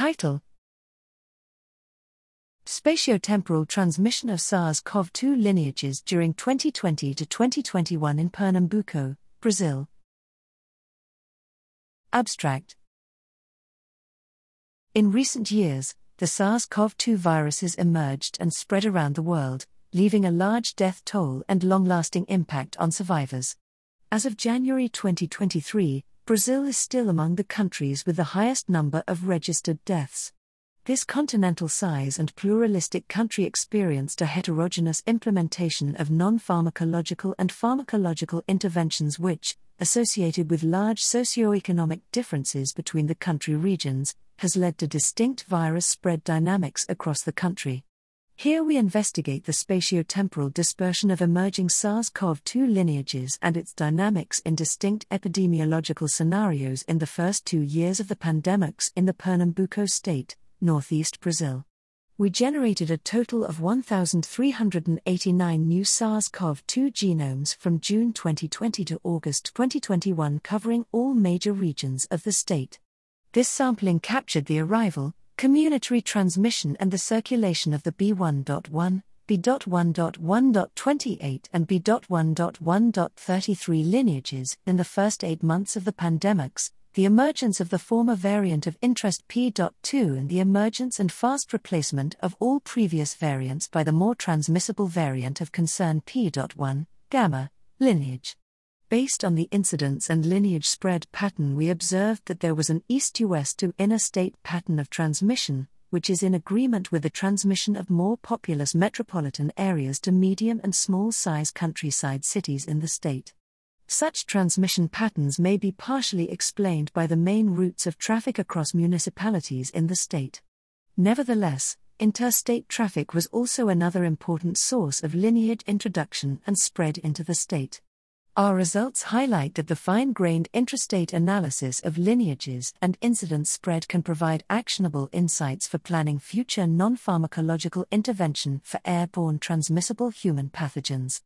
Title Spatiotemporal transmission of SARS CoV 2 lineages during 2020 to 2021 in Pernambuco, Brazil. Abstract In recent years, the SARS CoV 2 viruses emerged and spread around the world, leaving a large death toll and long lasting impact on survivors. As of January 2023, Brazil is still among the countries with the highest number of registered deaths. This continental size and pluralistic country experienced a heterogeneous implementation of non pharmacological and pharmacological interventions, which, associated with large socio-economic differences between the country regions, has led to distinct virus spread dynamics across the country. Here we investigate the spatiotemporal dispersion of emerging SARS CoV 2 lineages and its dynamics in distinct epidemiological scenarios in the first two years of the pandemics in the Pernambuco state, northeast Brazil. We generated a total of 1,389 new SARS CoV 2 genomes from June 2020 to August 2021, covering all major regions of the state. This sampling captured the arrival, community transmission and the circulation of the B1.1, B.1.1.28 and B.1.1.33 lineages in the first eight months of the pandemics, the emergence of the former variant of interest P.2 and the emergence and fast replacement of all previous variants by the more transmissible variant of concern P.1, gamma, lineage. Based on the incidence and lineage spread pattern, we observed that there was an east to west to inner state pattern of transmission, which is in agreement with the transmission of more populous metropolitan areas to medium and small size countryside cities in the state. Such transmission patterns may be partially explained by the main routes of traffic across municipalities in the state. Nevertheless, interstate traffic was also another important source of lineage introduction and spread into the state. Our results highlight that the fine grained intrastate analysis of lineages and incidence spread can provide actionable insights for planning future non pharmacological intervention for airborne transmissible human pathogens.